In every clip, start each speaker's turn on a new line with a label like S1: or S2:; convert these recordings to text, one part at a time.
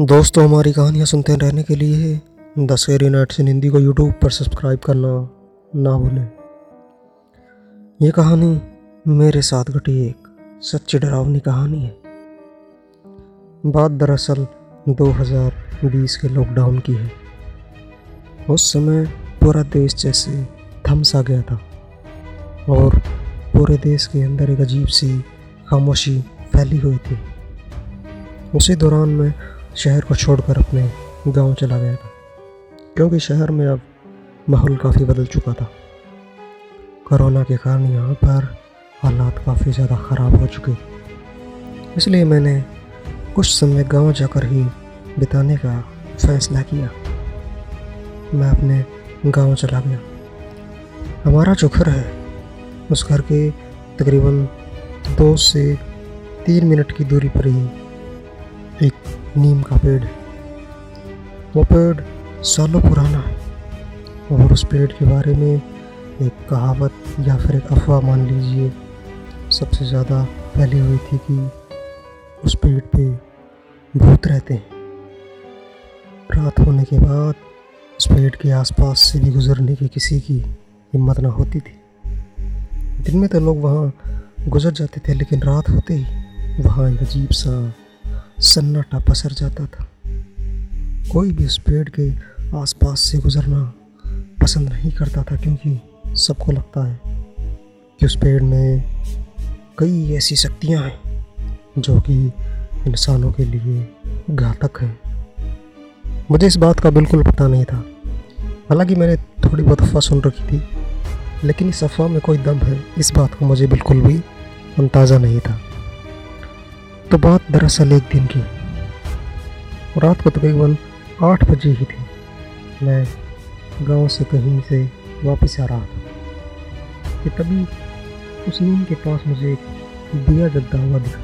S1: दोस्तों, हमारी कहानियाँ सुनते रहने के लिए दशहरी नाइट्स इन हिंदी को यूट्यूब पर सब्सक्राइब करना ना भूलें। ये कहानी मेरे साथ घटी एक सच्ची डरावनी कहानी है। बात दरअसल 2020 के लॉकडाउन की है। उस समय पूरा देश जैसे थम सा गया था और पूरे देश के अंदर एक अजीब सी खामोशी फैली हुई थी। उसी दौरान मैं शहर को छोड़कर अपने गाँव चला गया था। क्योंकि शहर में अब माहौल काफ़ी बदल चुका था। कोरोना के कारण यहाँ पर हालात काफ़ी ज़्यादा ख़राब हो चुके इसलिए मैंने कुछ समय गाँव जाकर ही बिताने का फैसला किया। मैं अपने गाँव चला गया। हमारा जो घर है, उस घर के तकरीबन दो से तीन मिनट की दूरी पर ही एक नीम का पेड़ है। वो पेड़ सालों पुराना है और उस पेड़ के बारे में एक कहावत या फिर एक अफवाह मान लीजिए, सबसे ज़्यादा फैली हुई थी कि उस पेड़ पे भूत रहते हैं। रात होने के बाद उस पेड़ के आसपास से भी गुजरने की किसी की हिम्मत ना होती थी। दिन में तो लोग वहाँ गुजर जाते थे, लेकिन रात होते ही वहाँ एक अजीब सा सन्नाटा पसर जाता था। कोई भी उस पेड़ के आसपास से गुजरना पसंद नहीं करता था क्योंकि सबको लगता है कि उस पेड़ में कई ऐसी शक्तियाँ हैं जो कि इंसानों के लिए घातक हैं। मुझे इस बात का बिल्कुल पता नहीं था। हालाँकि मैंने थोड़ी बहुत अफवाह सुन रखी थी, लेकिन इस अफवाह में कोई दम है, इस बात का मुझे बिल्कुल भी अंदाज़ा नहीं था। तो बात दरअसल एक दिन की। रात को तकरीबन आठ बजे ही थी। मैं गाँव से कहीं से वापस आ रहा था। कि तभी उस नीम के पास मुझे एक दिया जलता हुआ दिखा।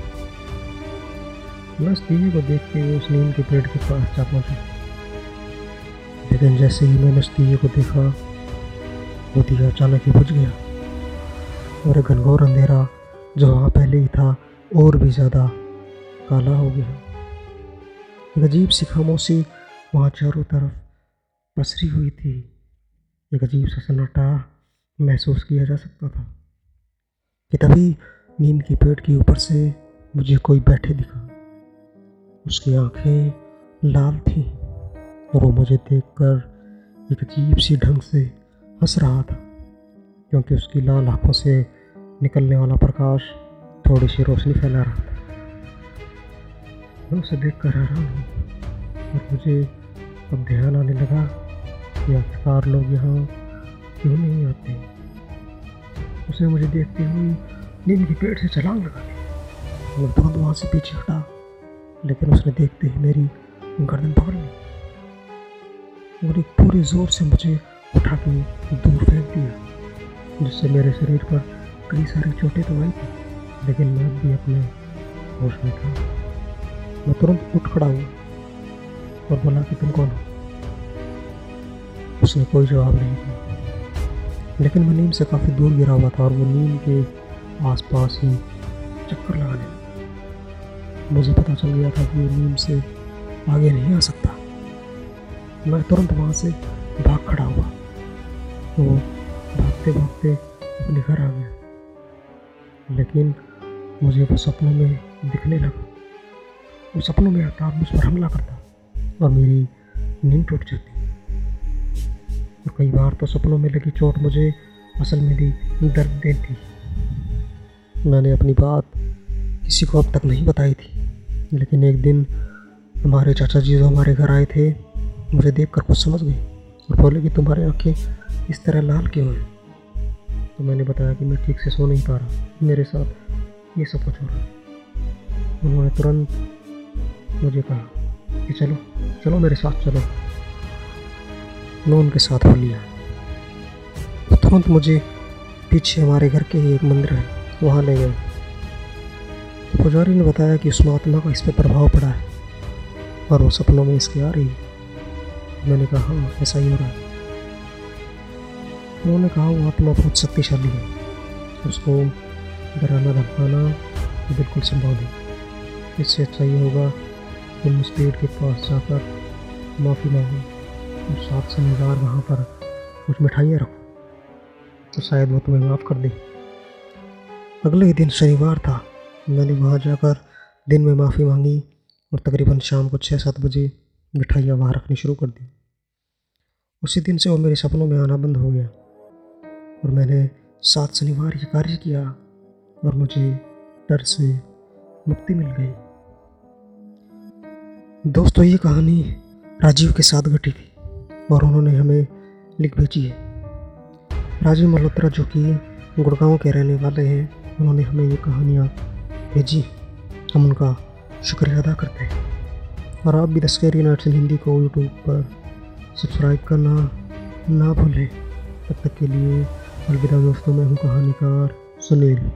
S1: मैं उस दिए को देखते हुए उस नीम के पेड़ के पास जा पहुँचा। लेकिन जैसे ही मैंने उस दिए को देखा, वो दिया अचानक ही बुझ गया। और घनघोर अंधेरा, जो वहाँ पहले ही था, और भी ज़्यादा काला हो गया। एक अजीब सी खामोशी वहाँ चारों तरफ़ पसरी हुई थी। एक अजीब सा सन्नाटा महसूस किया जा सकता था कि तभी नीम के पेड़ के ऊपर से मुझे कोई बैठे दिखा। उसकी आँखें लाल थीं और वो मुझे देखकर एक अजीब सी ढंग से हंस रहा था, क्योंकि उसकी लाल आँखों से निकलने वाला प्रकाश थोड़ी सी रोशनी फैला रहा था। मैं उसे देख कर हैरान हूँ और मुझे अब ध्यान आने लगा कि आखिरकार लोग यहाँ क्यों नहीं आते। उसने मुझे देखते हुए नीम के पेड़ से छलांग लगा दी। मैं तुरंत वहाँ से पीछे हटा, लेकिन उसने देखते ही मेरी गर्दन पकड़ ली और एक पूरे ज़ोर से मुझे उठा के दूर फेंक दिया, जिससे मेरे शरीर पर कई सारी चोटें तो आई थी, लेकिन मैं भी अपने होश में था। मैं तुरंत उठ खड़ा हुआ और बोला कि तुम कौन हो? उसने कोई जवाब नहीं दिया। लेकिन मैं नीम से काफ़ी दूर गिरा हुआ था और वो नीम के आसपास ही चक्कर लगाने लगा। मुझे पता चल गया था कि वो नीम से आगे नहीं आ सकता। मैं तुरंत वहाँ से भाग खड़ा हुआ। वो भागते भागते अपने घर आ गया। लेकिन मुझे वो सपनों में दिखने लगा। वो सपनों में आता और मुझ पर हमला करता और मेरी नींद टूट जाती। और कई बार तो सपनों में लगी चोट मुझे असल में भी दर्द देती। मैंने अपनी बात किसी को अब तक नहीं बताई थी, लेकिन एक दिन हमारे चाचा जी जो हमारे घर आए थे, मुझे देख कर कुछ समझ गए और बोले कि तुम्हारी आँखें इस तरह लाल क्यों हैं? तो मैंने बताया कि मैं ठीक से सो नहीं पा रहा। मेरे साथ ये सब कुछ हो रहा है। उन्होंने तुरंत मुझे कहा कि चलो चलो मेरे साथ चलो। मैं उनके साथ हो लिया। तुरंत मुझे पीछे हमारे घर के ही एक मंदिर है, वहाँ ले गए। तो पुजारी ने बताया कि उस महात्मा का इस पर प्रभाव पड़ा है और वो सपनों में इसके आ रही है। मैंने कहा हाँ ऐसा ही हो रहा है। उन्होंने कहा, वो आत्मा बहुत शक्तिशाली है। उसको डराना, धमकाना बिल्कुल संभव नहीं। इससे अच्छा ये होगा तुम उस पेड़ के पास जाकर माफ़ी मांगो। और सात शनिवार वहाँ पर कुछ मिठाइयाँ रखो तो शायद वो तुम्हें माफ़ कर दे। अगले ही दिन शनिवार था। मैंने वहाँ जाकर दिन में माफ़ी मांगी और तकरीबन शाम को छः सात बजे मिठाइयाँ वहाँ रखनी शुरू कर दी। उसी दिन से वो मेरे सपनों में आना बंद हो गया और मैंने सात शनिवार ये कार्य किया और मुझे डर से मुक्ति मिल गई। दोस्तों, ये कहानी राजीव के साथ घटी थी और उन्होंने हमें लिख भेजी है। राजीव मल्होत्रा, जो कि गुड़गांव के रहने वाले हैं, उन्होंने हमें ये कहानियाँ भेजी हम उनका शुक्रिया अदा करते हैं। और आप भी the scary nights in Hindi को यूट्यूब पर सब्सक्राइब करना ना भूलें। तब तक के लिए अलविदा दोस्तों, मैं हूँ कहानीकार सुनील।